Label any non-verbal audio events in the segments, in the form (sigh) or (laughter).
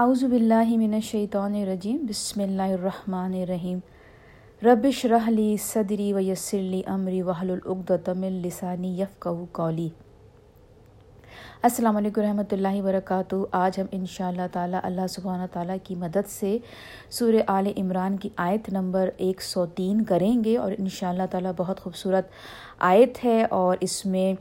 اعوذ باللہ من الشیطان الرجیم، بسم اللہ الرحمن الرحیم۔ ربش رحلی صدری و یسرلی امری وحل العقدۃ من لسانی یفقہ قولی۔ السلام علیکم رحمۃ اللہ وبرکاتہ۔ آج ہم ان شاء اللہ تعالیٰ اللہ سبحانہ تعالیٰ کی مدد سے سورہ آل عمران کی آیت نمبر ایک سو تین کریں گے اور ان شاء اللہ تعالیٰ بہت خوبصورت آیت ہے اور اس میں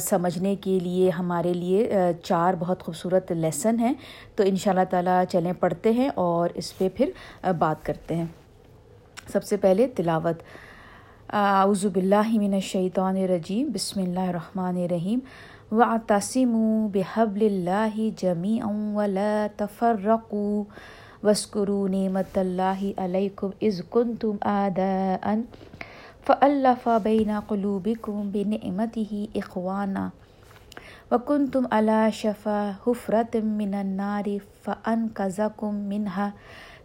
سمجھنے کے لیے ہمارے لیے چار بہت خوبصورت لیسن ہیں۔ تو ان شاء اللہ تعالیٰ چلیں، پڑھتے ہیں اور اس پہ پھر بات کرتے ہیں۔ سب سے پہلے تلاوت۔ اعوذ باللہ من الشیطان الرجیم۔ بسم اللہ الرحمن الرحیم۔ واعتصموا بحبل الله جميعا ولا تفرقوا۔ واسكروا نعمة الله عليكم إذ كنتم آداء۔ فألف بين قلوبكم بنعمته إخوانا وكنتم على شفا حفرة من النار فأنقذكم منها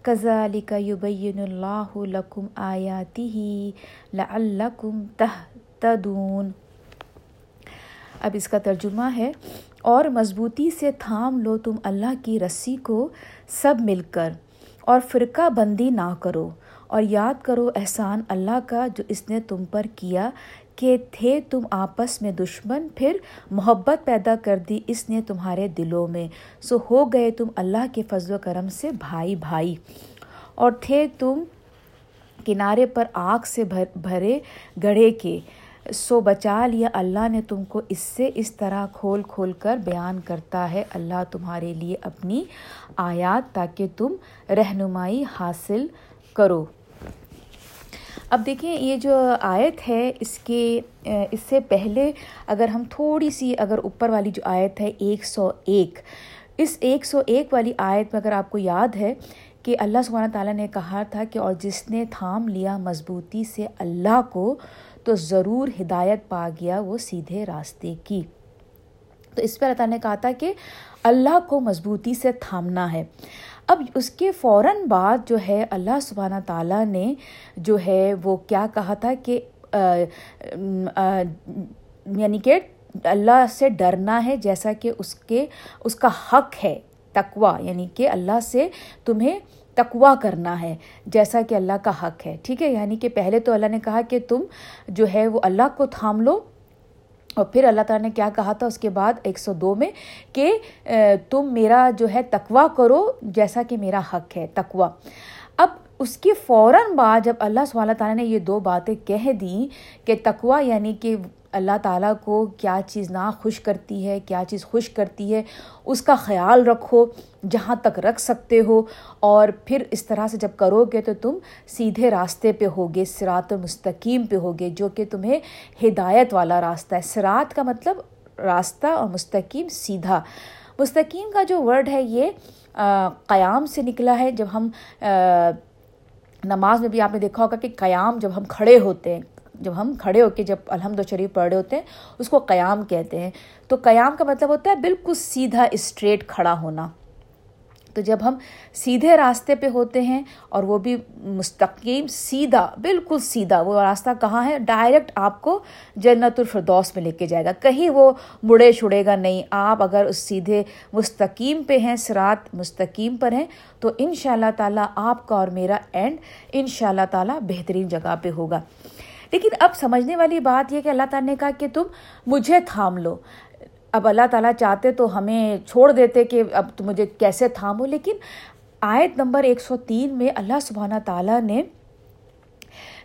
كذلك يبين الله لكم آياته لعلكم تهتدون اب اس کا ترجمہ ہے، اور مضبوطی سے تھام لو تم اللہ کی رسی کو سب مل کر، اور فرقہ بندی نہ کرو۔ اور یاد کرو احسان اللہ کا جو اس نے تم پر کیا کہ تھے تم آپس میں دشمن، پھر محبت پیدا کر دی اس نے تمہارے دلوں میں۔ سو ہو گئے تم اللہ کے فضل و کرم سے بھائی بھائی۔ اور تھے تم کنارے پر آگ سے بھرے گڑھے کے۔ سو بچا لیا اللہ نے تم کو اس سے اس طرح کھول کھول کر بیان کرتا ہے۔ اللہ تمہارے لیے اپنی آیات تاکہ تم رہنمائی حاصل کرو۔ اب دیکھیں، یہ جو آیت ہے، اس کے، اس سے پہلے اگر ہم تھوڑی سی اگر اوپر والی جو آیت ہے، ایک سو ایک، اس ایک سو ایک والی آیت میں اگر آپ کو یاد ہے کہ اللہ سبحانہ تعالیٰ نے کہا تھا کہ اور جس نے تھام لیا مضبوطی سے اللہ کو، تو ضرور ہدایت پا گیا وہ سیدھے راستے کی۔ تو اس پہ اللہ تعالیٰ نے کہا تھا کہ اللہ کو مضبوطی سے تھامنا ہے۔ اب اس کے فوراً بعد جو ہے اللہ سبحانہ تعالیٰ نے جو ہے وہ کیا کہا تھا کہ یعنی کہ اللہ سے ڈرنا ہے جیسا کہ اس کے، اس کا حق ہے تقوا یعنی کہ اللہ سے تمہیں تقوا کرنا ہے جیسا کہ اللہ کا حق ہے۔ ٹھیک ہے؟ یعنی کہ پہلے تو اللہ نے کہا کہ تم جو ہے وہ اللہ کو تھام لو اور پھر اللہ تعالیٰ نے کیا کہا تھا اس کے بعد ایک سو دو میں کہ تم میرا جو ہے تقوا کرو جیسا کہ میرا حق ہے تقوا اب اس کے فوراً بعد جب اللہ صلی اللہ تعالیٰ نے یہ دو باتیں کہہ دیں کہ تقوا یعنی کہ اللہ تعالیٰ کو کیا چیز نہ خوش کرتی ہے، کیا چیز خوش کرتی ہے، اس کا خیال رکھو، جہاں تک رکھ سکتے ہو۔ اور پھر اس طرح سے جب کرو گے تو تم سیدھے راستے پہ ہوگے سرات مستقیم پہ ہوگے، جو کہ تمہیں ہدایت والا راستہ ہے۔ سرات کا مطلب راستہ اور مستقیم سیدھا۔ مستقیم کا جو ورڈ ہے، یہ قیام سے نکلا ہے۔ جب ہم نماز میں بھی آپ نے دیکھا ہوگا کہ قیام جب ہم کھڑے ہوتے ہیں جب ہم کھڑے ہو کے جب الحمد و شریف پڑھ رہے ہوتے ہیں، اس کو قیام کہتے ہیں۔ تو قیام کا مطلب ہوتا ہے بالکل سیدھا، اسٹریٹ کھڑا ہونا۔ تو جب ہم سیدھے راستے پہ ہوتے ہیں اور وہ بھی مستقیم، سیدھا، بالکل سیدھا، وہ راستہ کہاں ہے؟ ڈائریکٹ آپ کو جنت الفردوس میں لے کے جائے گا۔ کہیں وہ مڑے چھڑے گا نہیں۔ آپ اگر اس سیدھے مستقیم پہ ہیں، سرات مستقیم پر ہیں، تو ان شاء اللہ تعالیٰ آپ کا اور میرا اینڈ ان شاء اللہ تعالیٰ بہترین جگہ پہ ہوگا۔ لیکن اب سمجھنے والی بات یہ کہ اللہ تعالیٰ نے کہا کہ تم مجھے تھام لو۔ اب اللہ تعالیٰ چاہتے تو ہمیں چھوڑ دیتے کہ اب تم مجھے کیسے تھامو۔ لیکن آیت نمبر ایک سو تین میں اللہ سبحانہ تعالیٰ نے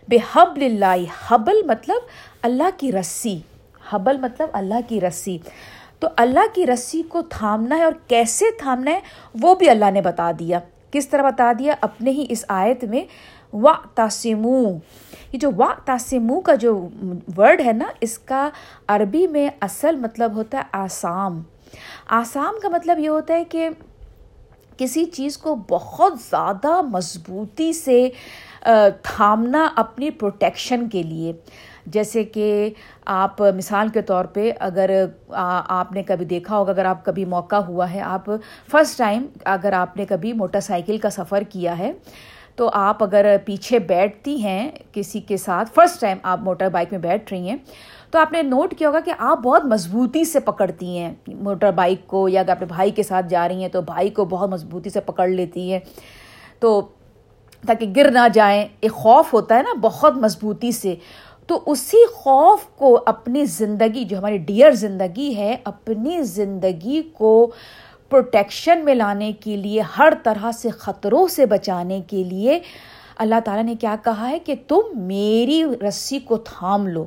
بے حبل اللہ حبل مطلب اللہ کی رسی، حبل مطلب اللہ کی رسی۔ تو اللہ کی رسی کو تھامنا ہے اور کیسے تھامنا ہے وہ بھی اللہ نے بتا دیا۔ کس طرح بتا دیا؟ اپنے ہی اس آیت میں وا تاسمو یہ جو وا تاسمو کا جو ورڈ ہے نا، اس کا عربی میں اصل مطلب ہوتا ہے آسام۔ آسام کا مطلب یہ ہوتا ہے کہ کسی چیز کو بہت زیادہ مضبوطی سے تھامنا اپنی پروٹیکشن کے لیے۔ جیسے کہ آپ، مثال کے طور پہ اگر آپ نے کبھی دیکھا ہوگا، اگر آپ کبھی موقع ہوا ہے، آپ فرسٹ ٹائم اگر آپ نے کبھی موٹر سائیکل کا سفر کیا ہے تو آپ اگر پیچھے بیٹھتی ہیں کسی کے ساتھ فرسٹ ٹائم آپ موٹر بائک میں بیٹھ رہی ہیں، تو آپ نے نوٹ کیا ہوگا کہ آپ بہت مضبوطی سے پکڑتی ہیں۔ موٹر بائک کو یا اگر اپنے بھائی کے ساتھ جا رہی ہیں تو بھائی کو بہت مضبوطی سے پکڑ لیتی ہیں۔ تو تاکہ گر نہ جائیں، ایک خوف ہوتا ہے نا بہت مضبوطی سے۔ تو اسی خوف کو اپنی زندگی، جو ہماری ڈیئر زندگی ہے، اپنی زندگی کو پروٹیکشن میں لانے کے لیے، ہر طرح سے خطروں سے بچانے کے لیے اللہ تعالیٰ نے کیا کہا ہے کہ تم میری رسی کو تھام لو۔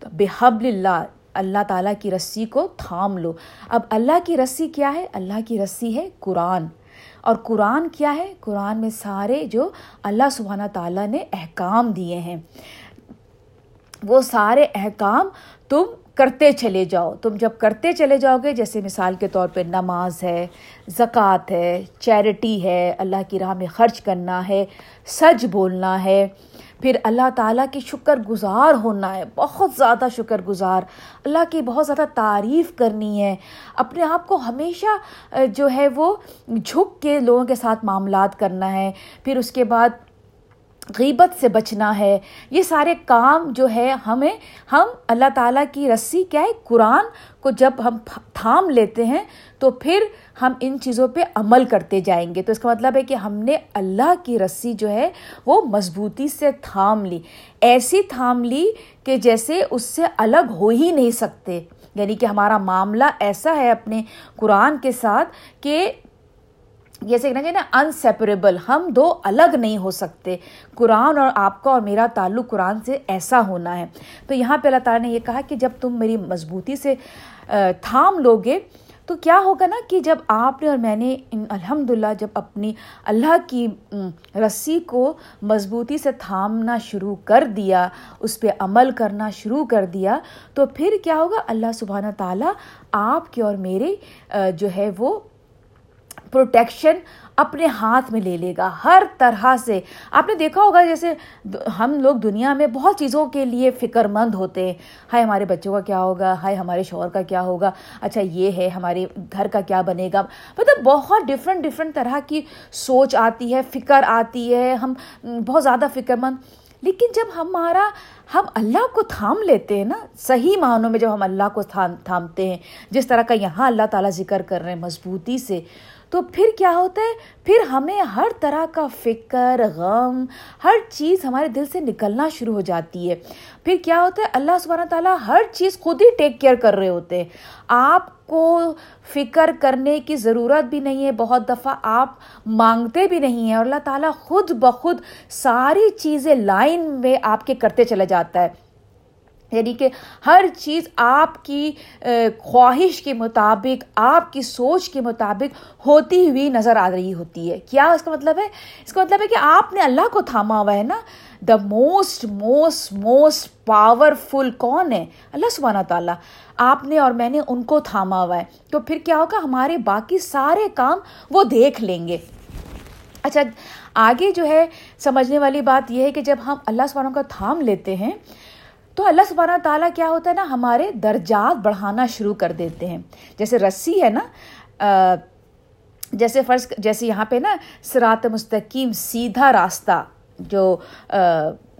تو بحب اللہ اللہ تعالیٰ کی رسی کو تھام لو۔ اب اللہ کی رسی کیا ہے؟ اللہ کی رسی ہے قرآن۔ اور قرآن کیا ہے؟ قرآن میں سارے جو اللہ سبحانہ تعالیٰ نے احکام دیے ہیں۔ وہ سارے احکام تم کرتے چلے جاؤ۔ تم جب کرتے چلے جاؤ گے، جیسے مثال کے طور پہ نماز ہے، زکوٰۃ ہے، چیریٹی ہے، اللہ کی راہ میں خرچ کرنا ہے، سچ بولنا ہے، پھر اللہ تعالیٰ کی شکر گزار ہونا ہے، بہت زیادہ شکر گزار۔ اللہ کی بہت زیادہ تعریف کرنی ہے۔ اپنے آپ کو ہمیشہ جو ہے وہ جھک کے لوگوں کے ساتھ معاملات کرنا ہے۔ پھر اس کے بعد غیبت سے بچنا ہے۔ یہ سارے کام جو ہے ہمیں، ہم اللہ تعالیٰ کی رسی کیا ہے، قرآن کو جب ہم تھام لیتے ہیں تو پھر ہم ان چیزوں پہ عمل کرتے جائیں گے۔ تو اس کا مطلب ہے کہ ہم نے اللہ کی رسی جو ہے وہ مضبوطی سے تھام لی۔ ایسی تھام لی کہ جیسے اس سے الگ ہو ہی نہیں سکتے۔ یعنی کہ ہمارا معاملہ ایسا ہے اپنے قرآن کے ساتھ کہ جیسے کہنا چاہیے نا انسیپریبل ہم دو الگ نہیں ہو سکتے۔ قرآن اور آپ کا اور میرا تعلق قرآن سے ایسا ہونا ہے۔ تو یہاں پہ اللہ تعالیٰ نے یہ کہا کہ جب تم میری مضبوطی سے تھام لو گے تو کیا ہوگا نا کہ جب آپ نے اور میں نے الحمد للہ جب اپنی اللہ کی رسی کو مضبوطی سے تھامنا شروع کر دیا، اس پہ عمل کرنا شروع کر دیا، تو پھر کیا ہوگا؟ اللہ سبحانہ تعالیٰ آپ کے اور میرے جو ہے وہ پروٹیکشن اپنے ہاتھ میں لے لے گا۔ ہر طرح سے۔ آپ نے دیکھا ہوگا جیسے ہم لوگ دنیا میں بہت چیزوں کے لیے فکر مند ہوتے ہیں۔ ہائے، ہمارے بچوں کا کیا ہوگا؟ ہائے، ہمارے شوہر کا کیا ہوگا؟ اچھا یہ ہے، ہمارے گھر کا کیا بنے گا؟ مطلب بہت ڈفرینٹ ڈفرینٹ طرح کی سوچ آتی ہے، فکر آتی ہے۔ ہم بہت زیادہ فکر مند لیکن جب ہمارا، ہم اللہ کو تھام لیتے ہیں نا، صحیح معنوں میں جب ہم اللہ کو تھام، تھامتے ہیں، جس طرح کا یہاں اللہ تعالیٰ ذکر کر رہے ہیں، مضبوطی سے تو پھر کیا ہوتا ہے؟ پھر ہمیں ہر طرح کا فکر، غم، ہر چیز ہمارے دل سے نکلنا شروع ہو جاتی ہے۔ پھر کیا ہوتا ہے؟ اللہ سبحانہ تعالیٰ ہر چیز خود ہی ٹیک کیئر کر رہے ہوتے ہیں۔ آپ کو فکر کرنے کی ضرورت بھی نہیں ہے، بہت دفعہ آپ مانگتے بھی نہیں ہیں اور اللہ تعالیٰ خود بخود ساری چیزیں لائن میں آپ کے کرتے چلا جاتا ہے۔ یعنی کہ ہر چیز آپ کی خواہش کے مطابق، آپ کی سوچ کے مطابق ہوتی ہوئی نظر آ رہی ہوتی ہے۔ کیا اس کا مطلب ہے؟ اس کا مطلب ہے کہ آپ نے اللہ کو تھاما ہوا ہے نا؟ The most most most powerful کون ہے؟ اللہ سبحانہ تعالیٰ۔ آپ نے اور میں نے ان کو تھاما ہوا ہے۔ تو پھر کیا ہوگا؟ ہمارے باقی سارے کام وہ دیکھ لیں گے۔ اچھا آگے جو ہے، سمجھنے والی بات یہ ہے کہ جب ہم اللہ سبحانہ کا تھام لیتے ہیں تو اللہ سبحانہ تعالیٰ کیا ہوتا ہے نا، ہمارے درجات بڑھانا شروع کر دیتے ہیں۔ جیسے رسی ہے نا جیسے فرض، جیسے یہاں پہ نا سرات مستقیم سیدھا راستہ جو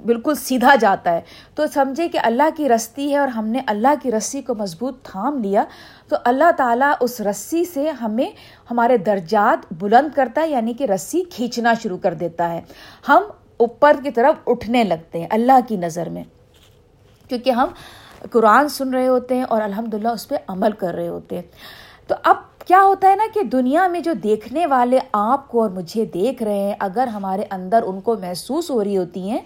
بالکل سیدھا جاتا ہے۔ تو سمجھے کہ اللہ کی رستی ہے اور ہم نے اللہ کی رسی کو مضبوط تھام لیا۔ تو اللہ تعالیٰ اس رسی سے ہمیں ہمارے درجات بلند کرتا ہے یعنی کہ رسی کھینچنا شروع کر دیتا ہے۔ ہم اوپر کی طرف اٹھنے لگتے ہیں، اللہ کی نظر میں۔ کیونکہ ہم قرآن سن رہے ہوتے ہیں اور الحمد للہ اس پہ عمل کر رہے ہوتے ہیں۔ تو اب کیا ہوتا ہے نا کہ دنیا میں جو دیکھنے والے آپ کو اور مجھے دیکھ رہے ہیں، اگر ہمارے اندر ان کو محسوس ہو رہی ہوتی ہیں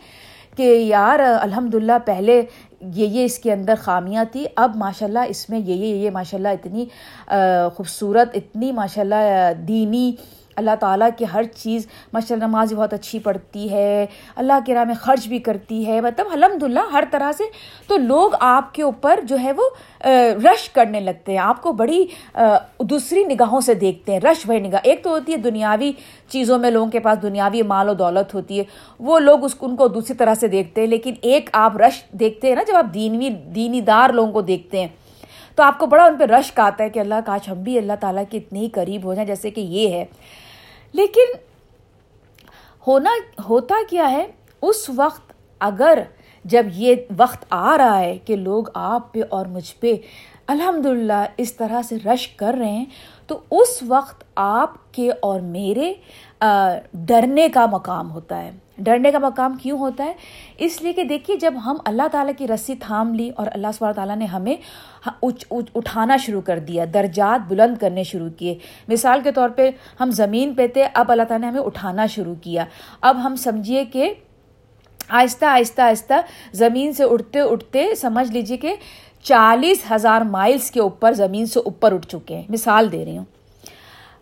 کہ یار الحمد للہ پہلے یہ یہ اس کے اندر خامیاں تھیں اب ماشاء اللہ اس میں یہ یہ یہ ماشاء اللہ اتنی خوبصورت، اتنی ماشاء اللہ دینی اللہ تعالیٰ کی ہر چیز، ماشاء اللہ نماز بہت اچھی پڑھتی ہے، اللہ کے راہ میں خرچ بھی کرتی ہے مطلب الحمد للہ ہر طرح سے۔ تو لوگ آپ کے اوپر جو ہے وہ رش کرنے لگتے ہیں۔ آپ کو بڑی دوسری نگاہوں سے دیکھتے ہیں۔ رش بھائی نگاہ۔ ایک تو ہوتی ہے دنیاوی چیزوں میں لوگوں کے پاس دنیاوی مال و دولت ہوتی ہے۔ وہ لوگ اس، ان کو دوسری طرح سے دیکھتے ہیں۔ لیکن ایک آپ رش دیکھتے ہیں نا، جب آپ دینوی، دینی دار لوگوں کو دیکھتے ہیں، تو آپ کو بڑا ان پہ رشک آتا ہے کہ اللہ کاش ہم بھی اللہ تعالیٰ کے اتنے ہی قریب ہو جائیں۔ جیسے کہ یہ ہے۔ لیکن ہونا، ہوتا کیا ہے؟ اس وقت اگر جب یہ وقت آ رہا ہے کہ لوگ آپ پہ اور مجھ پہ الحمد للہ اس طرح سے رش کر رہے ہیں، تو اس وقت آپ کے اور میرے ڈرنے کا مقام ہوتا ہے۔ ڈرنے کا مقام کیوں ہوتا ہے؟ اس لیے کہ دیکھیے، جب ہم اللہ تعالیٰ کی رسی تھام لی اور اللہ سب تعالیٰ نے ہمیں اٹھانا شروع کر دیا، درجات بلند کرنے شروع کیے۔ مثال کے طور پہ، ہم زمین پہ تھے، اب اللہ تعالیٰ نے ہمیں اٹھانا شروع کیا۔ اب ہم سمجھیے کہ آہستہ آہستہ آہستہ زمین سے اٹھتے اٹھتے سمجھ لیجیے کہ چالیس ہزار مائلس کے اوپر زمین سے اوپر اٹھ چکے ہیں۔ مثال دے رہی ہوں۔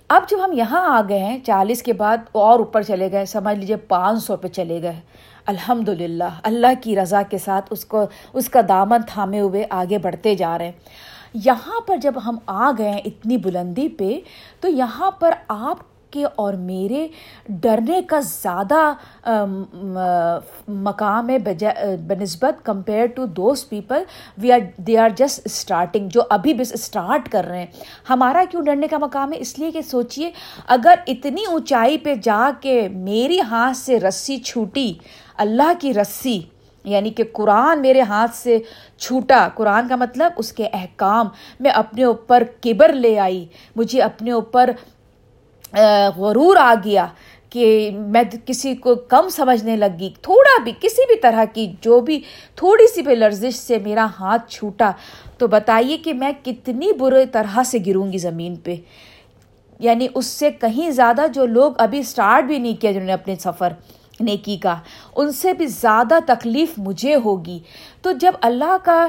اب جب ہم یہاں آ گئے ہیں، چالیس کے بعد اور اوپر چلے گئے، سمجھ لیجیے پانچ سو پہ چلے گئے۔ الحمد للہ اللہ کی رضا کے ساتھ اس کو، اس کا دامن تھامے ہوئے آگے بڑھتے جا رہے ہیں۔ یہاں پر جب ہم آ گئے ہیں اتنی بلندی پہ، تو یہاں پر آپ کے اور میرے ڈرنے کا زیادہ مقام ہے بہ نسبت compare to those people, we are, they are just starting, جو ابھی بس اسٹارٹ کر رہے ہیں۔ ہمارا کیوں ڈرنے کا مقام ہے؟ اس لیے کہ سوچیے اگر اتنی اونچائی پہ جا کے میری ہاتھ سے رسی چھوٹی، اللہ کی رسی یعنی کہ قرآن میرے ہاتھ سے چھوٹا، قرآن کا مطلب اس کے احکام، میں اپنے اوپر کبر لے آئی، مجھے اپنے اوپر غرور آ گیا کہ میں کسی کو کم سمجھنے لگی، تھوڑا بھی، کسی بھی طرح کی جو بھی تھوڑی سی بھی لرزش سے میرا ہاتھ چھوٹا، تو بتائیے کہ میں کتنی برے طرح سے گروں گی زمین پہ۔ یعنی اس سے کہیں زیادہ جو لوگ ابھی اسٹارٹ بھی نہیں کیا جنہوں نے اپنے سفر نیکی کا، ان سے بھی زیادہ تکلیف مجھے ہوگی۔ تو جب اللہ کا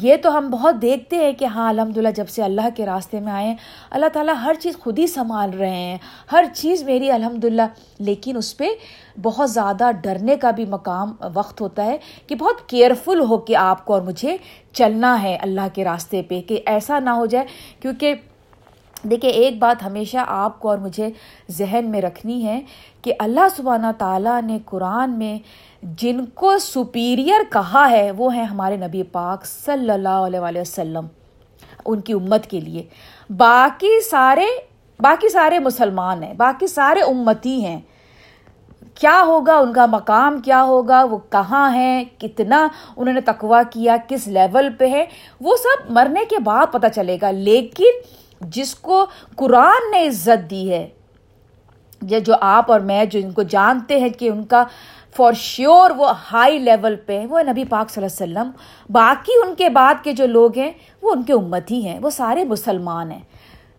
یہ تو ہم بہت دیکھتے ہیں کہ ہاں الحمد للہ جب سے اللہ کے راستے میں آئے ہیں، اللہ تعالیٰ ہر چیز خود ہی سنبھال رہے ہیں، ہر چیز میری الحمد للہ لیکن اس پہ بہت زیادہ ڈرنے کا بھی مقام وقت ہوتا ہے کہ بہت کیئرفل ہو کے آپ کو اور مجھے چلنا ہے اللہ کے راستے پہ، کہ ایسا نہ ہو جائے۔ کیونکہ دیکھیے ایک بات ہمیشہ آپ کو اور مجھے ذہن میں رکھنی ہے کہ اللہ سبحانہ تعالیٰ نے قرآن میں جن کو سپیریئر کہا ہے، وہ ہیں ہمارے نبی پاک صلی اللہ علیہ وسلم، ان کی امت کے لیے۔ باقی سارے باقی سارے مسلمان ہیں، باقی سارے امتی ہیں۔ کیا ہوگا؟ ان کا مقام کیا ہوگا؟ وہ کہاں ہیں؟ کتنا انہوں نے تقوا کیا؟ کس لیول پہ ہے؟ وہ سب مرنے کے بعد پتہ چلے گا۔ لیکن جس کو قرآن نے عزت دی ہے، یا جو آپ اور میں جو ان کو جانتے ہیں کہ ان کا فار شیور وہ ہائی لیول پہ وہ نبی پاک صلی اللہ علیہ وسلم۔ باقی ان کے بعد کے جو لوگ ہیں، وہ ان کے امت ہی ہیں۔ وہ سارے مسلمان ہیں۔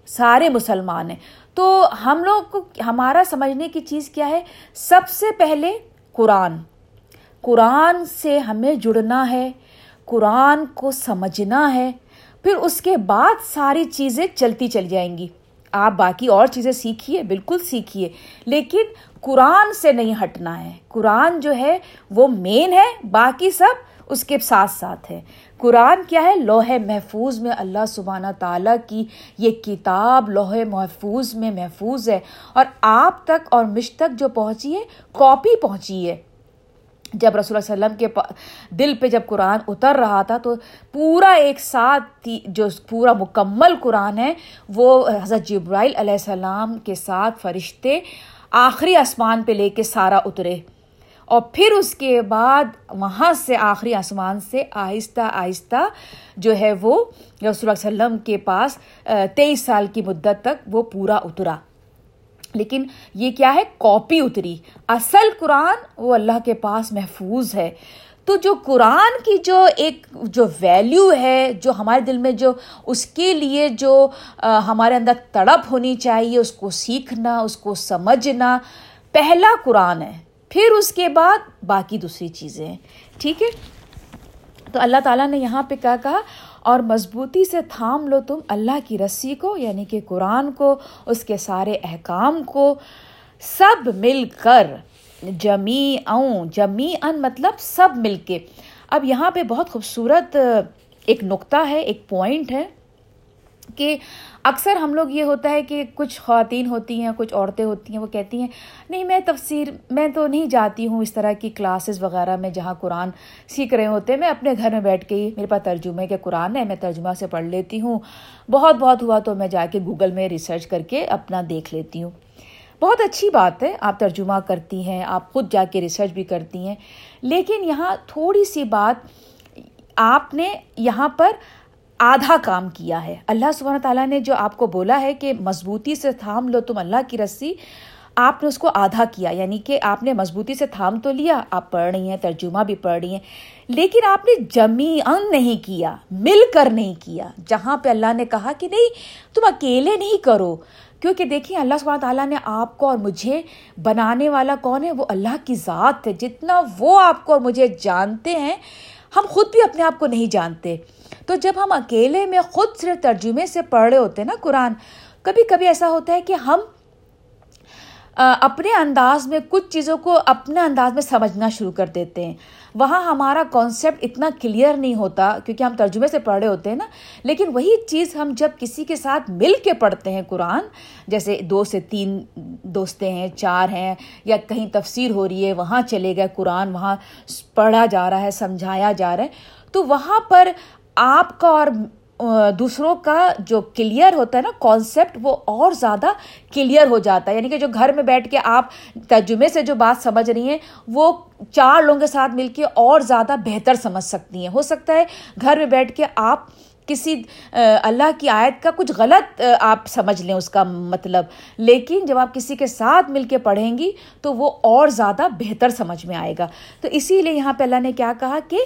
سارے مسلمان ہیں۔ تو ہم لوگ کو ہمارا سمجھنے کی چیز کیا ہے؟ سب سے پہلے قرآن۔ قرآن سے ہمیں جڑنا ہے، قرآن کو سمجھنا ہے۔ پھر اس کے بعد ساری چیزیں چلتی چل جائیں گی۔ آپ باقی اور چیزیں سیکھیے، بالکل سیکھیے، لیکن قرآن سے نہیں ہٹنا ہے۔ قرآن جو ہے وہ مین ہے، باقی سب اس کے ساتھ ساتھ ہے۔ قرآن کیا ہے؟ لوہے محفوظ میں اللہ سبحانہ تعالیٰ کی یہ کتاب لوہے محفوظ میں محفوظ ہے۔ اور آپ تک اور مجھ تک جو پہنچی ہے کاپی پہنچی ہے۔ جب رسول اللہ علیہ وسلم کے دل پہ جب قرآن اتر رہا تھا، تو پورا ایک ساتھ جو پورا مکمل قرآن ہے، وہ حضرت جبرائیل علیہ السلام کے ساتھ فرشتے آخری آسمان پہ لے کے سارا اترے۔ اور پھر اس کے بعد وہاں سے آخری آسمان سے آہستہ آہستہ جو ہے وہ رسول اللہ علیہ وسلم کے پاس تیئیس سال کی مدت تک وہ پورا اترا۔ لیکن یہ کیا ہے؟ کاپی اتری۔ اصل قرآن وہ اللہ کے پاس محفوظ ہے۔ تو جو قرآن کی جو ایک جو ویلیو ہے، جو ہمارے دل میں جو اس کے لیے جو ہمارے اندر تڑپ ہونی چاہیے، اس کو سیکھنا، اس کو سمجھنا، پہلا قرآن ہے۔ پھر اس کے بعد باقی دوسری چیزیں ہیں۔ ٹھیک ہے؟ تو اللہ تعالیٰ نے یہاں پہ کیا کہا؟ اور مضبوطی سے تھام لو تم اللہ کی رسی کو یعنی کہ قرآن کو، اس کے سارے احکام کو۔ سب مل کر جمی اوں جمی ان مطلب سب مل کے۔ اب یہاں پہ بہت خوبصورت ایک نقطہ ہے، ایک پوائنٹ ہے۔ کہ اکثر ہم لوگ یہ ہوتا ہے کہ کچھ خواتین ہوتی ہیں، کچھ عورتیں ہوتی ہیں، وہ کہتی ہیں، نہیں، میں تفسیر، میں تو نہیں جاتی ہوں اس طرح کی کلاسز وغیرہ میں جہاں قرآن سیکھ رہے ہوتے ہیں۔ میں اپنے گھر میں بیٹھ کے ہی، میرے پاس ترجمے کے قرآن ہے، میں ترجمہ سے پڑھ لیتی ہوں۔ بہت بہت ہوا تو میں جا کے گوگل میں ریسرچ کر کے اپنا دیکھ لیتی ہوں۔ بہت اچھی بات ہے، آپ ترجمہ کرتی ہیں، آپ خود جا کے ریسرچ بھی کرتی ہیں۔ لیکن یہاں تھوڑی سی بات، آپ نے یہاں پر آدھا کام کیا ہے۔ اللہ سبحانہ تعالیٰ نے جو آپ کو بولا ہے کہ مضبوطی سے تھام لو تم اللہ کی رسی، آپ نے اس کو آدھا کیا یعنی کہ آپ نے مضبوطی سے تھام تو لیا، آپ پڑھ رہی ہیں، ترجمہ بھی پڑھ رہی ہیں، لیکن آپ نے جمی ان نہیں کیا، مل کر نہیں کیا۔ جہاں پہ اللہ نے کہا کہ نہیں، تم اکیلے نہیں کرو۔ کیونکہ دیکھیں، اللہ سبحانہ تعالیٰ نے آپ کو اور مجھے بنانے والا کون ہے؟ وہ اللہ کی ذات ہے۔ جتنا وہ آپ کو اور مجھے جانتے ہیں ہم خود بھی اپنے آپ کو نہیں جانتے۔ تو جب ہم اکیلے میں خود صرف ترجمے سے پڑھ رہے ہوتے ہیں نا قرآن، کبھی کبھی ایسا ہوتا ہے کہ ہم اپنے انداز میں کچھ چیزوں کو اپنے انداز میں سمجھنا شروع کر دیتے ہیں۔ وہاں ہمارا کانسیپٹ اتنا کلیئر نہیں ہوتا، کیونکہ ہم ترجمے سے پڑھ رہے ہوتے ہیں نا، لیکن وہی چیز ہم جب کسی کے ساتھ مل کے پڑھتے ہیں قرآن، جیسے دو سے تین دوستیں ہیں، چار ہیں، یا کہیں تفسیر ہو رہی ہے، وہاں چلے گئے قرآن، وہاں پڑھا جا رہا ہے، سمجھایا جا رہا ہے، تو وہاں پر آپ کا اور دوسروں کا جو کلیئر ہوتا ہے نا کانسیپٹ وہ اور زیادہ کلیئر ہو جاتا ہے۔ یعنی کہ جو گھر میں بیٹھ کے آپ ترجمے سے جو بات سمجھ رہی ہیں، وہ چار لوگوں کے ساتھ مل کے اور زیادہ بہتر سمجھ سکتی ہیں۔ ہو سکتا ہے گھر میں بیٹھ کے آپ کسی اللہ کی آیت کا کچھ غلط آپ سمجھ لیں اس کا مطلب۔ لیکن جب آپ کسی کے ساتھ مل کے پڑھیں گی، تو وہ اور زیادہ بہتر سمجھ میں آئے گا۔ تو اسی لیے یہاں پہ اللہ نے کیا کہا کہ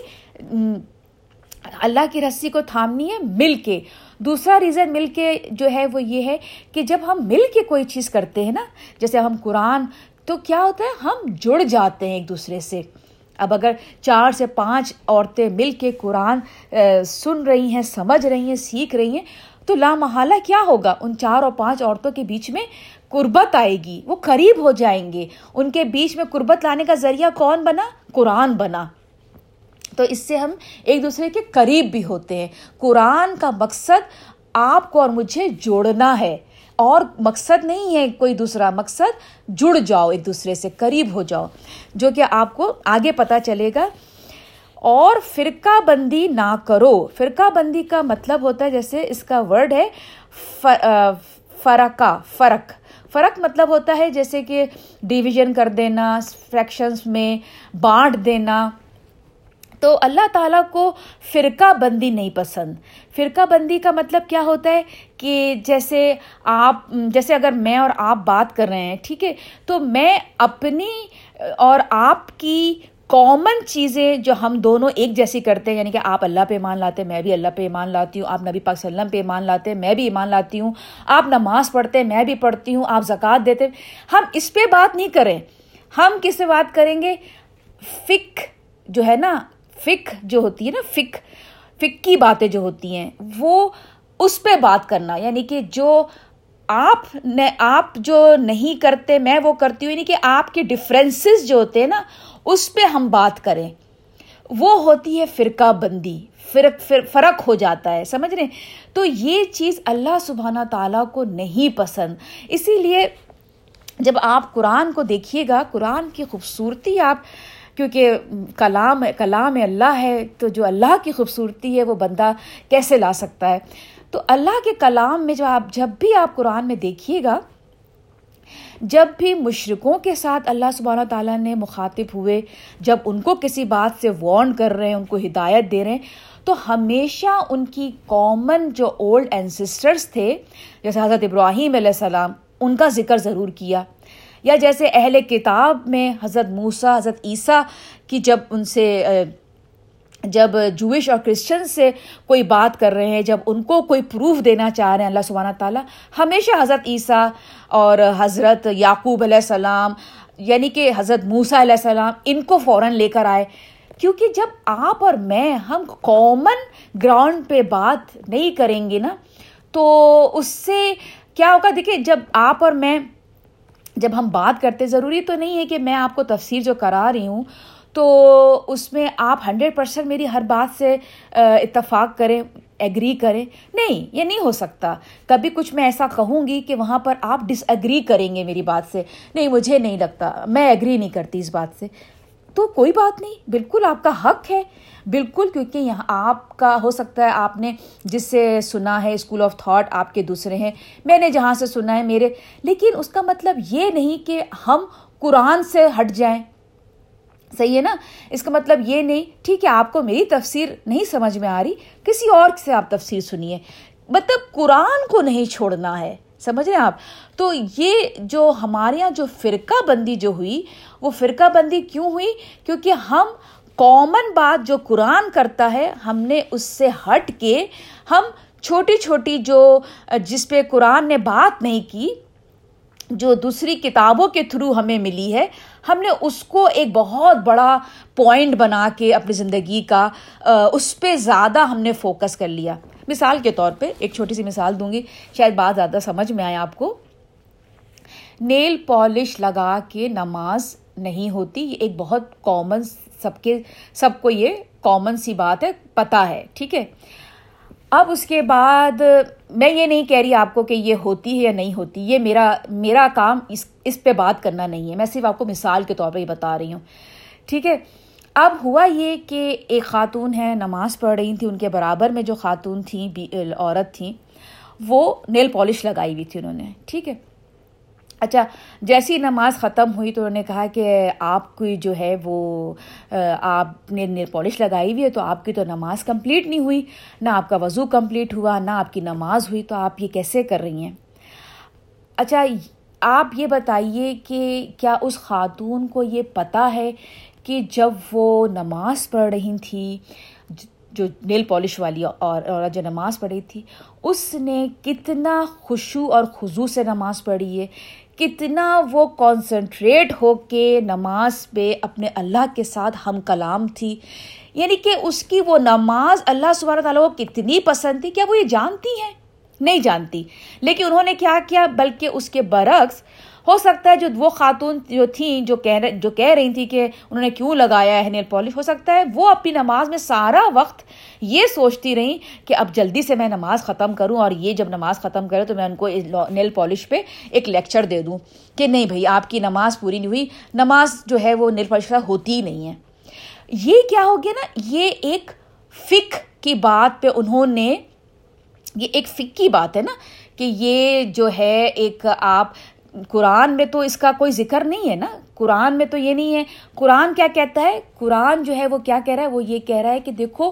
اللہ کی رسی کو تھامنی ہے مل کے۔ دوسرا ریزن مل کے جو ہے وہ یہ ہے کہ جب ہم مل کے کوئی چیز کرتے ہیں نا، جیسے ہم قرآن، تو کیا ہوتا ہے؟ ہم جڑ جاتے ہیں ایک دوسرے سے۔ اب اگر چار سے پانچ عورتیں مل کے قرآن سن رہی ہیں، سمجھ رہی ہیں، سیکھ رہی ہیں، تو لامحالہ کیا ہوگا؟ ان چار اور پانچ عورتوں کے بیچ میں قربت آئے گی، وہ قریب ہو جائیں گے۔ ان کے بیچ میں قربت لانے کا ذریعہ کون بنا؟ قرآن بنا۔ تو اس سے ہم ایک دوسرے کے قریب بھی ہوتے ہیں۔ قرآن کا مقصد آپ کو اور مجھے جوڑنا ہے۔ اور مقصد نہیں ہے کوئی دوسرا، مقصد جڑ جاؤ، ایک دوسرے سے قریب ہو جاؤ، جو کہ آپ کو آگے پتہ چلے گا۔ اور فرقہ بندی نہ کرو۔ فرقہ بندی کا مطلب ہوتا ہے، جیسے اس کا ورڈ ہے فرقہ، فرق۔ فرق مطلب ہوتا ہے، جیسے کہ ڈویژن کر دینا فریکشنس میں بانٹ دینا۔ تو اللہ تعالیٰ کو فرقہ بندی نہیں پسند۔ فرقہ بندی کا مطلب کیا ہوتا ہے کہ جیسے آپ، جیسے اگر میں اور آپ بات کر رہے ہیں، ٹھیک ہے، تو میں اپنی اور آپ کی کامن چیزیں جو ہم دونوں ایک جیسی کرتے ہیں یعنی کہ آپ اللہ پہ ایمان لاتے ہیں میں بھی اللہ پہ ایمان لاتی ہوں، آپ نبی پاک وسلم پہ ایمان لاتے ہیں میں بھی ایمان لاتی ہوں، آپ نماز پڑھتے ہیں میں بھی پڑھتی ہوں، آپ زکوٰۃ دیتے۔ ہم اس پہ بات نہیں کریں۔ ہم کس سے بات کریں گے؟ فک جو ہے نا فک جو ہوتی ہے نا، فک فک کی باتیں جو ہوتی ہیں، وہ اس پہ بات کرنا یعنی کہ جو آپ نے، آپ جو نہیں کرتے، میں وہ کرتی ہوں یعنی کہ آپ کے ڈفرینسز جو ہوتے ہیں نا، اس پہ ہم بات کریں۔ وہ ہوتی ہے فرقہ بندی، فرق فرق ہو جاتا ہے، سمجھ رہے تو یہ چیز اللہ سبحانہ تعالیٰ کو نہیں پسند۔ اسی لیے جب آپ قرآن کو دیکھیے گا، قرآن کی خوبصورتی آپ کیونکہ کلام کلام اللہ ہے، تو جو اللہ کی خوبصورتی ہے، وہ بندہ کیسے لا سکتا ہے؟ تو اللہ کے کلام میں جو آپ، جب بھی آپ قرآن میں دیکھیے گا، جب بھی مشرقوں کے ساتھ اللہ سبحانہ تعالیٰ نے مخاطب ہوئے، جب ان کو کسی بات سے وارن کر رہے ہیں، ان کو ہدایت دے رہے ہیں، تو ہمیشہ ان کی کامن جو اولڈ اینسسٹرس تھے، جیسے حضرت ابراہیم علیہ السلام، ان کا ذکر ضرور کیا۔ یا جیسے اہل کتاب میں حضرت موسا حضرت عیسیٰ کی جب ان سے جب جوش اور کرسچن سے کوئی بات کر رہے ہیں، جب ان کو کوئی پروف دینا چاہ رہے ہیں اللہ سبحانہ تعالیٰ، ہمیشہ حضرت عیسیٰ اور حضرت یعقوب علیہ السلام یعنی کہ حضرت موسا علیہ السلام، ان کو فوراً لے کر آئے۔ کیونکہ جب آپ اور میں ہم کامن گراؤنڈ پہ بات نہیں کریں گے نا، تو اس سے کیا ہوگا؟ دیکھیے جب آپ اور میں جب ہم بات کرتے، ضروری تو نہیں ہے کہ میں آپ کو تفسیر جو کرا رہی ہوں، تو اس میں آپ ہنڈریڈ پرسینٹ میری ہر بات سے اتفاق کریں ایگری کریں۔ نہیں، یہ نہیں ہو سکتا۔ کبھی کچھ میں ایسا کہوں گی کہ وہاں پر آپ ڈس ایگری کریں گے میری بات سے۔ نہیں، مجھے نہیں لگتا۔ میں ایگری نہیں کرتی اس بات سے۔ تو کوئی بات نہیں، بالکل آپ کا حق ہے۔ بالکل، کیونکہ یہاں آپ کا ہو سکتا ہے، آپ نے جس سے سنا ہے اسکول آف تھاٹ آپ کے دوسرے ہیں، میں نے جہاں سے سنا ہے میرے۔ لیکن اس کا مطلب یہ نہیں کہ ہم قرآن سے ہٹ جائیں۔ صحیح ہے نا؟ اس کا مطلب یہ نہیں، ٹھیک ہے، آپ کو میری تفسیر نہیں سمجھ میں آ رہی، کسی اور سے آپ تفسیر سنیے۔ مطلب قرآن کو نہیں چھوڑنا ہے، سمجھ رہے ہیں آپ؟ تو یہ جو ہمارے یہاں جو فرقہ بندی جو ہوئی وہ فرقہ بندی کیوں ہوئی؟ کیونکہ ہم کامن بات جو قرآن کرتا ہے، ہم نے اس سے ہٹ کے ہم چھوٹی چھوٹی جو، جس پہ قرآن نے بات نہیں کی، جو دوسری کتابوں کے تھرو ہمیں ملی ہے، ہم نے اس کو ایک بہت بڑا پوائنٹ بنا کے اپنی زندگی کا اس پہ زیادہ ہم نے فوکس کر لیا۔ مثال کے طور پہ، ایک چھوٹی سی مثال دوں گی، شاید بات زیادہ سمجھ میں آئے آپ کو۔ نیل پالش لگا کے نماز نہیں ہوتی۔ یہ ایک بہت کامن سب کے سب کو یہ کامن سی بات ہے، پتہ ہے، ٹھیک ہے؟ اب اس کے بعد میں یہ نہیں کہہ رہی آپ کو کہ یہ ہوتی ہے یا نہیں ہوتی۔ یہ میرا میرا کام اس اس پہ بات کرنا نہیں ہے۔ میں صرف آپ کو مثال کے طور پہ یہ بتا رہی ہوں۔ ٹھیک ہے؟ اب ہوا یہ کہ ایک خاتون ہے، نماز پڑھ رہی تھیں۔ ان کے برابر میں جو خاتون تھیں عورت تھیں، وہ نیل پالش لگائی ہوئی تھی انہوں نے۔ ٹھیک ہے؟ اچھا جیسی نماز ختم ہوئی تو انہوں نے کہا کہ آپ کی جو ہے وہ آپ نے نیل پالش لگائی ہوئی ہے تو آپ کی تو نماز کمپلیٹ نہیں ہوئی، نہ آپ کا وضو کمپلیٹ ہوا، نہ آپ کی نماز ہوئی، تو آپ یہ کیسے کر رہی ہیں؟ اچھا آپ یہ بتائیے کہ کیا اس خاتون کو یہ پتہ ہے کہ جب وہ نماز پڑھ رہی تھی، جو نیل پالش والی اور عورت جو نماز پڑھی تھی، اس نے کتنا خوشو اور خضو سے نماز پڑھی ہے؟ کتنا وہ کانسنٹریٹ ہو کے نماز پہ اپنے اللہ کے ساتھ ہم کلام تھی۔ یعنی کہ اس کی وہ نماز اللہ سبحانہ تعالیٰ کو کتنی پسند تھی، کیا وہ یہ جانتی ہیں؟ نہیں جانتی۔ لیکن انہوں نے کیا کیا؟ بلکہ اس کے برعکس ہو سکتا ہے جو وہ خاتون جو تھیں، جو کہہ جو کہہ رہی تھی کہ انہوں نے کیوں لگایا ہے نیل پالش، ہو سکتا ہے وہ اپنی نماز میں سارا وقت یہ سوچتی رہیں کہ اب جلدی سے میں نماز ختم کروں اور یہ جب نماز ختم کرے تو میں ان کو نیل پالش پہ ایک لیکچر دے دوں کہ نہیں بھائی، آپ کی نماز پوری نہیں ہوئی، نماز جو ہے وہ نیل پالش ہوتی ہی نہیں ہے۔ یہ کیا ہو گیا نا؟ یہ ایک فک کی بات پہ انہوں نے، یہ ایک فک کی بات ہے نا کہ یہ جو ہے ایک آپ قرآن میں تو اس کا کوئی ذکر نہیں ہے نا؟ قرآن میں تو یہ نہیں ہے۔ قرآن کیا کہتا ہے؟ قرآن جو ہے وہ کیا کہہ رہا ہے؟ وہ یہ کہہ رہا ہے کہ دیکھو،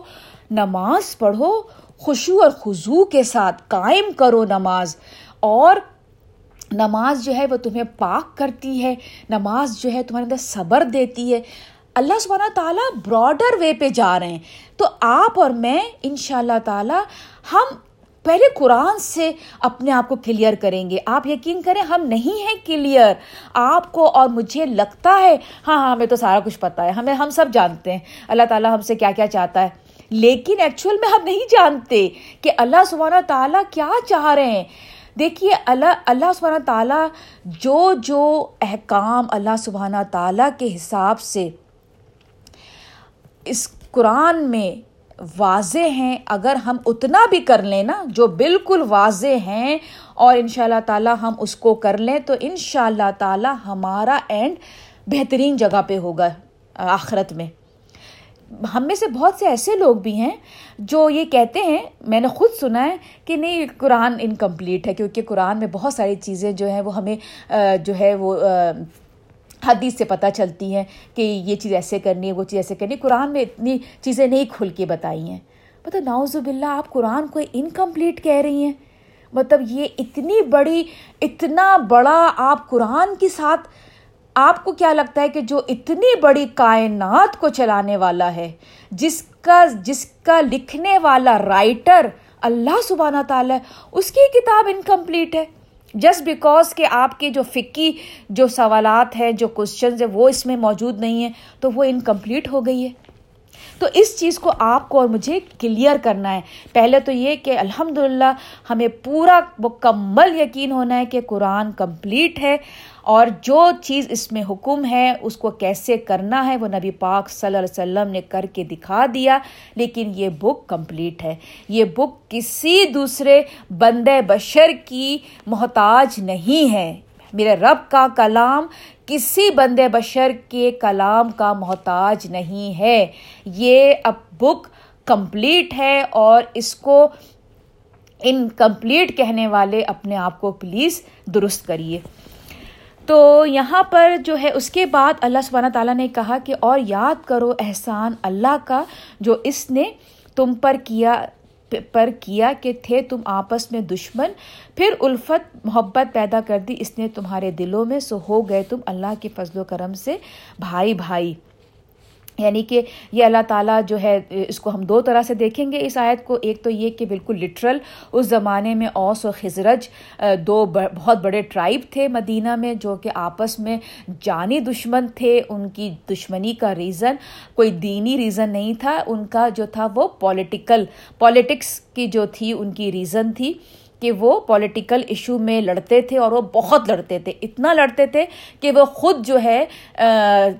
نماز پڑھو، خوشو اور خضو کے ساتھ قائم کرو نماز۔ اور نماز جو ہے وہ تمہیں پاک کرتی ہے۔ نماز جو ہے تمہارے اندر صبر دیتی ہے۔ اللہ سبحانہ تعالیٰ براڈر وے پہ جا رہے ہیں۔ تو آپ اور میں ان شاء اللہ تعالیٰ ہم پہلے قرآن سے اپنے آپ کو کلیئر کریں گے۔ آپ یقین کریں ہم نہیں ہیں کلیئر۔ آپ کو اور مجھے لگتا ہے ہاں ہاں ہمیں تو سارا کچھ پتا ہے۔ ہمیں، ہم سب جانتے ہیں۔ اللہ تعالیٰ ہم سے کیا کیا چاہتا ہے۔ لیکن ایکچوئل میں ہم نہیں جانتے کہ اللہ سبحانہ تعالیٰ کیا چاہ رہے ہیں۔ دیکھیے، اللہ اللہ سبحانہ تعالیٰ جو جو احکام اللہ سبحانہ تعالیٰ کے حساب سے اس قرآن میں واضح ہیں، اگر ہم اتنا بھی کر لیں نا، جو بالکل واضح ہیں، اور ان شاء اللہ تعالیٰ ہم اس کو کر لیں، تو ان شاء اللہ تعالیٰ ہمارا اینڈ بہترین جگہ پہ ہوگا، آخرت میں۔ ہم میں سے بہت سے ایسے لوگ بھی ہیں جو یہ کہتے ہیں، میں نے خود سنا ہے کہ نہیں، قرآن انکمپلیٹ ہے، کیونکہ قرآن میں بہت ساری چیزیں جو ہیں، وہ ہمیں جو ہے وہ حدیث سے پتہ چلتی ہیں کہ یہ چیز ایسے کرنی ہے، وہ چیز ایسے کرنی ہے۔ قرآن میں اتنی چیزیں نہیں کھل کے بتائی ہیں۔ مطلب ناؤز باللہ، آپ قرآن کو انکمپلیٹ کہہ رہی ہیں۔ مطلب یہ اتنی بڑی، اتنا بڑا آپ قرآن کے ساتھ آپ کو کیا لگتا ہے کہ جو اتنی بڑی کائنات کو چلانے والا ہے، جس کا جس کا لکھنے والا رائٹر اللہ سبحانہ تعالیٰ اس کی کتاب انکمپلیٹ ہے۔ جسٹ بیکاز کہ آپ کے جو فکی جو سوالات ہیں، جو کوشچنز ہیں، وہ اس میں موجود نہیں ہیں، تو وہ انکمپلیٹ ہو گئی ہے۔ تو اس چیز کو آپ کو اور مجھے کلیئر کرنا ہے۔ پہلے تو یہ کہ الحمد للہ ہمیں پورا مکمل یقین ہونا ہے کہ قرآن کمپلیٹ ہے اور جو چیز اس میں حکم ہے، اس کو کیسے کرنا ہے، وہ نبی پاک صلی اللہ علیہ وسلم نے کر کے دکھا دیا، لیکن یہ بک کمپلیٹ ہے۔ یہ بک کسی دوسرے بند بشر کی محتاج نہیں ہے۔ میرے رب کا کلام کسی بندے بشر کے کلام کا محتاج نہیں ہے۔ یہ اب بک کمپلیٹ ہے اور اس کو انکمپلیٹ کہنے والے اپنے آپ کو پلیز درست کریے۔ تو یہاں پر جو ہے، اس کے بعد اللہ سبحانہ تعالیٰ نے کہا کہ اور یاد کرو احسان اللہ کا جو اس نے تم پر کیا پر کیا کہ تھے تم آپس میں دشمن؟ پھر الفت محبت پیدا کر دی اس نے تمہارے دلوں میں، سو ہو گئے تم اللہ کے فضل و کرم سے بھائی بھائی۔ یعنی کہ یہ اللہ تعالیٰ جو ہے، اس کو ہم دو طرح سے دیکھیں گے۔ اس آیت کو ایک تو یہ کہ بالکل لٹرل اس زمانے میں اوس و خزرج دو بہت بڑے ٹرائب تھے مدینہ میں جو کہ آپس میں جانی دشمن تھے۔ ان کی دشمنی کا ریزن کوئی دینی ریزن نہیں تھا۔ ان کا جو تھا وہ پولیٹیکل پولیٹکس کی جو تھی ان کی ریزن تھی کہ وہ پولیٹیکل ایشو میں لڑتے تھے اور وہ بہت لڑتے تھے۔ اتنا لڑتے تھے کہ وہ خود جو ہے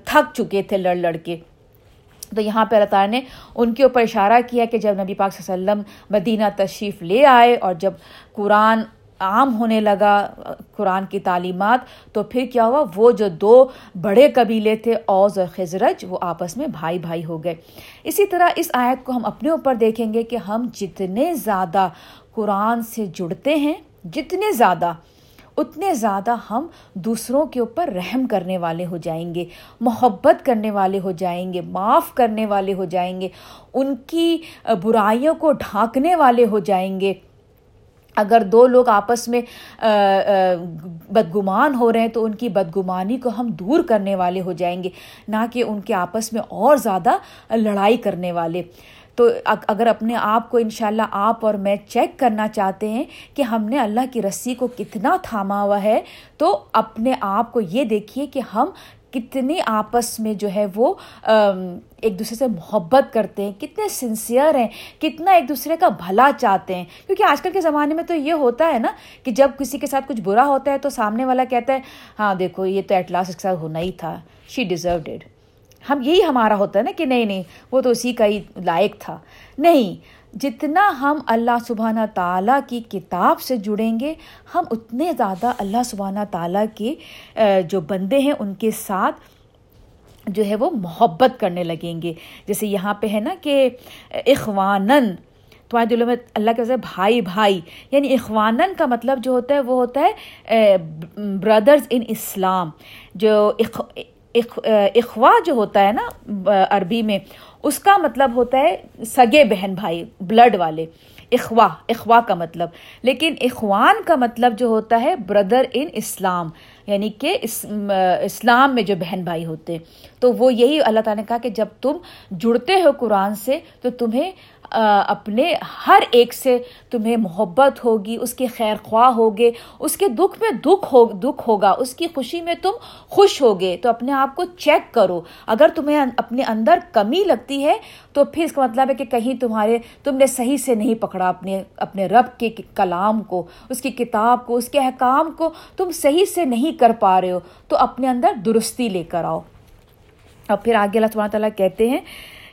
تھک چکے تھے لڑ لڑ کے۔ تو یہاں پہ اللہ تعالیٰ نے ان کے اوپر اشارہ کیا کہ جب نبی پاک صلی اللہ علیہ وسلم مدینہ تشریف لے آئے اور جب قرآن عام ہونے لگا، قرآن کی تعلیمات، تو پھر کیا ہوا؟ وہ جو دو بڑے قبیلے تھے، اوز اور خزرج، وہ آپس میں بھائی بھائی ہو گئے۔ اسی طرح اس آیت کو ہم اپنے اوپر دیکھیں گے کہ ہم جتنے زیادہ قرآن سے جڑتے ہیں، جتنے زیادہ اتنے زیادہ ہم دوسروں کے اوپر رحم کرنے والے ہو جائیں گے، محبت کرنے والے ہو جائیں گے، معاف کرنے والے ہو جائیں گے، ان کی برائیوں کو ڈھانکنے والے ہو جائیں گے۔ اگر دو لوگ آپس میں بدگمان ہو رہے ہیں تو ان کی بدگمانی کو ہم دور کرنے والے ہو جائیں گے، نہ کہ ان کے آپس میں اور زیادہ لڑائی کرنے والے۔ تو اگر اپنے آپ کو انشاءاللہ آپ اور میں چیک کرنا چاہتے ہیں کہ ہم نے اللہ کی رسی کو کتنا تھاما ہوا ہے، تو اپنے آپ کو یہ دیکھیے کہ ہم کتنے آپس میں جو ہے وہ ایک دوسرے سے محبت کرتے ہیں، کتنے سنسیئر ہیں، کتنا ایک دوسرے کا بھلا چاہتے ہیں۔ کیونکہ آج کل کے زمانے میں تو یہ ہوتا ہے نا کہ جب کسی کے ساتھ کچھ برا ہوتا ہے تو سامنے والا کہتا ہے ہاں دیکھو یہ تو ایٹ لاسٹ اس کے ساتھ ہونا ہی تھا شی ڈیزرو ڈیڈ ہم یہی ہمارا ہوتا ہے نا کہ نہیں نہیں، وہ تو اسی کا ہی لائق تھا۔ نہیں، جتنا ہم اللہ سبحانہ تعالیٰ کی کتاب سے جڑیں گے، ہم اتنے زیادہ اللہ سبحانہ تعالیٰ کے جو بندے ہیں، ان کے ساتھ جو ہے وہ محبت کرنے لگیں گے۔ جیسے یہاں پہ ہے نا کہ اخوانن تمہارے دلوں میں اللہ کے وجہ بھائی بھائی یعنی اخوانن کا مطلب جو ہوتا ہے، وہ ہوتا ہے بردرز ان اسلام جو اخوا جو ہوتا ہے نا عربی میں، اس کا مطلب ہوتا ہے سگے بہن بھائی بلڈ والے۔ اخوا اخوا کا مطلب۔ لیکن اخوان کا مطلب جو ہوتا ہے بردر ان اسلام یعنی کہ اس اسلام میں جو بہن بھائی ہوتے تو وہ یہی اللہ تعالیٰ نے کہا کہ جب تم جڑتے ہو قرآن سے، تو تمہیں اپنے ہر ایک سے تمہیں محبت ہوگی، اس کے خیر خواہ ہوگے، اس کے دکھ میں دکھ ہو، دکھ ہوگا، اس کی خوشی میں تم خوش ہوگے، تو اپنے آپ کو چیک کرو۔ اگر تمہیں اپنے اندر کمی لگتی ہے، تو پھر اس کا مطلب ہے کہ کہیں تمہارے، تم نے صحیح سے نہیں پکڑا اپنے اپنے رب کے کلام کو، اس کی کتاب کو، اس کے احکام کو، تم صحیح سے نہیں کر پا رہے ہو، تو اپنے اندر درستی لے کر آؤ۔ اور پھر آگے اللہ تعالیٰ تعالیٰ کہتے ہیں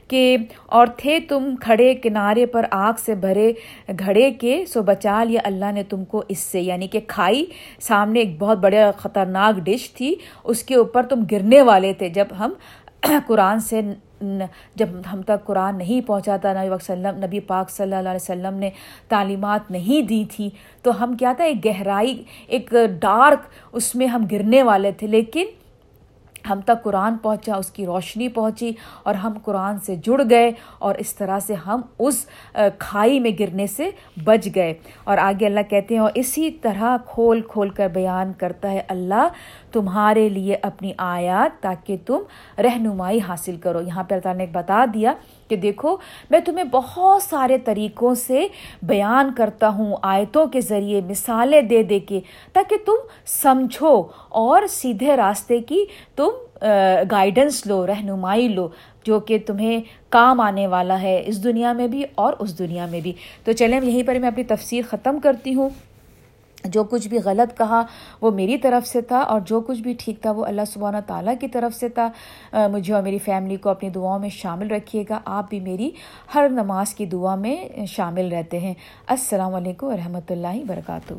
کہ، اور تھے تم کھڑے کنارے پر آگ سے بھرے گھڑے کے، سو بچا لیا اللہ نے تم کو اس سے۔ یعنی کہ کھائی سامنے ایک بہت بڑے خطرناک ڈش تھی، اس کے اوپر تم گرنے والے تھے۔ جب ہم (coughs) قرآن سے جب ہم تک قرآن نہیں پہنچا تھا نبی وسلم نبی پاک صلی اللہ علیہ وسلم نے تعلیمات نہیں دی تھی، تو ہم کیا تھا، ایک گہرائی، ایک ڈارک اس میں ہم گرنے والے تھے، لیکن ہم تک قرآن پہنچا، اس کی روشنی پہنچی اور ہم قرآن سے جڑ گئے اور اس طرح سے ہم اس کھائی میں گرنے سے بچ گئے۔ اور آگے اللہ کہتے ہیں، اور اسی طرح کھول کھول کر بیان کرتا ہے اللہ، تمہارے لیے اپنی آیات تاکہ تم رہنمائی حاصل کرو۔ یہاں پہ اللہ نے بتا دیا کہ دیکھو، میں تمہیں بہت سارے طریقوں سے بیان کرتا ہوں، آیتوں کے ذریعے مثالیں دے دے کے، تاکہ تم سمجھو اور سیدھے راستے کی تم تم گائیڈنس لو، رہنمائی لو، جو کہ تمہیں کام آنے والا ہے اس دنیا میں بھی اور اس دنیا میں بھی۔ تو چلیں یہیں پر میں اپنی تفسیر ختم کرتی ہوں۔ جو کچھ بھی غلط کہا وہ میری طرف سے تھا اور جو کچھ بھی ٹھیک تھا وہ اللہ سبحانہ تعالیٰ کی طرف سے تھا۔ مجھے اور میری فیملی کو اپنی دعاؤں میں شامل رکھیے گا۔ آپ بھی میری ہر نماز کی دعا میں شامل رہتے ہیں۔ السلام علیکم ورحمۃ اللہ وبرکاتہ۔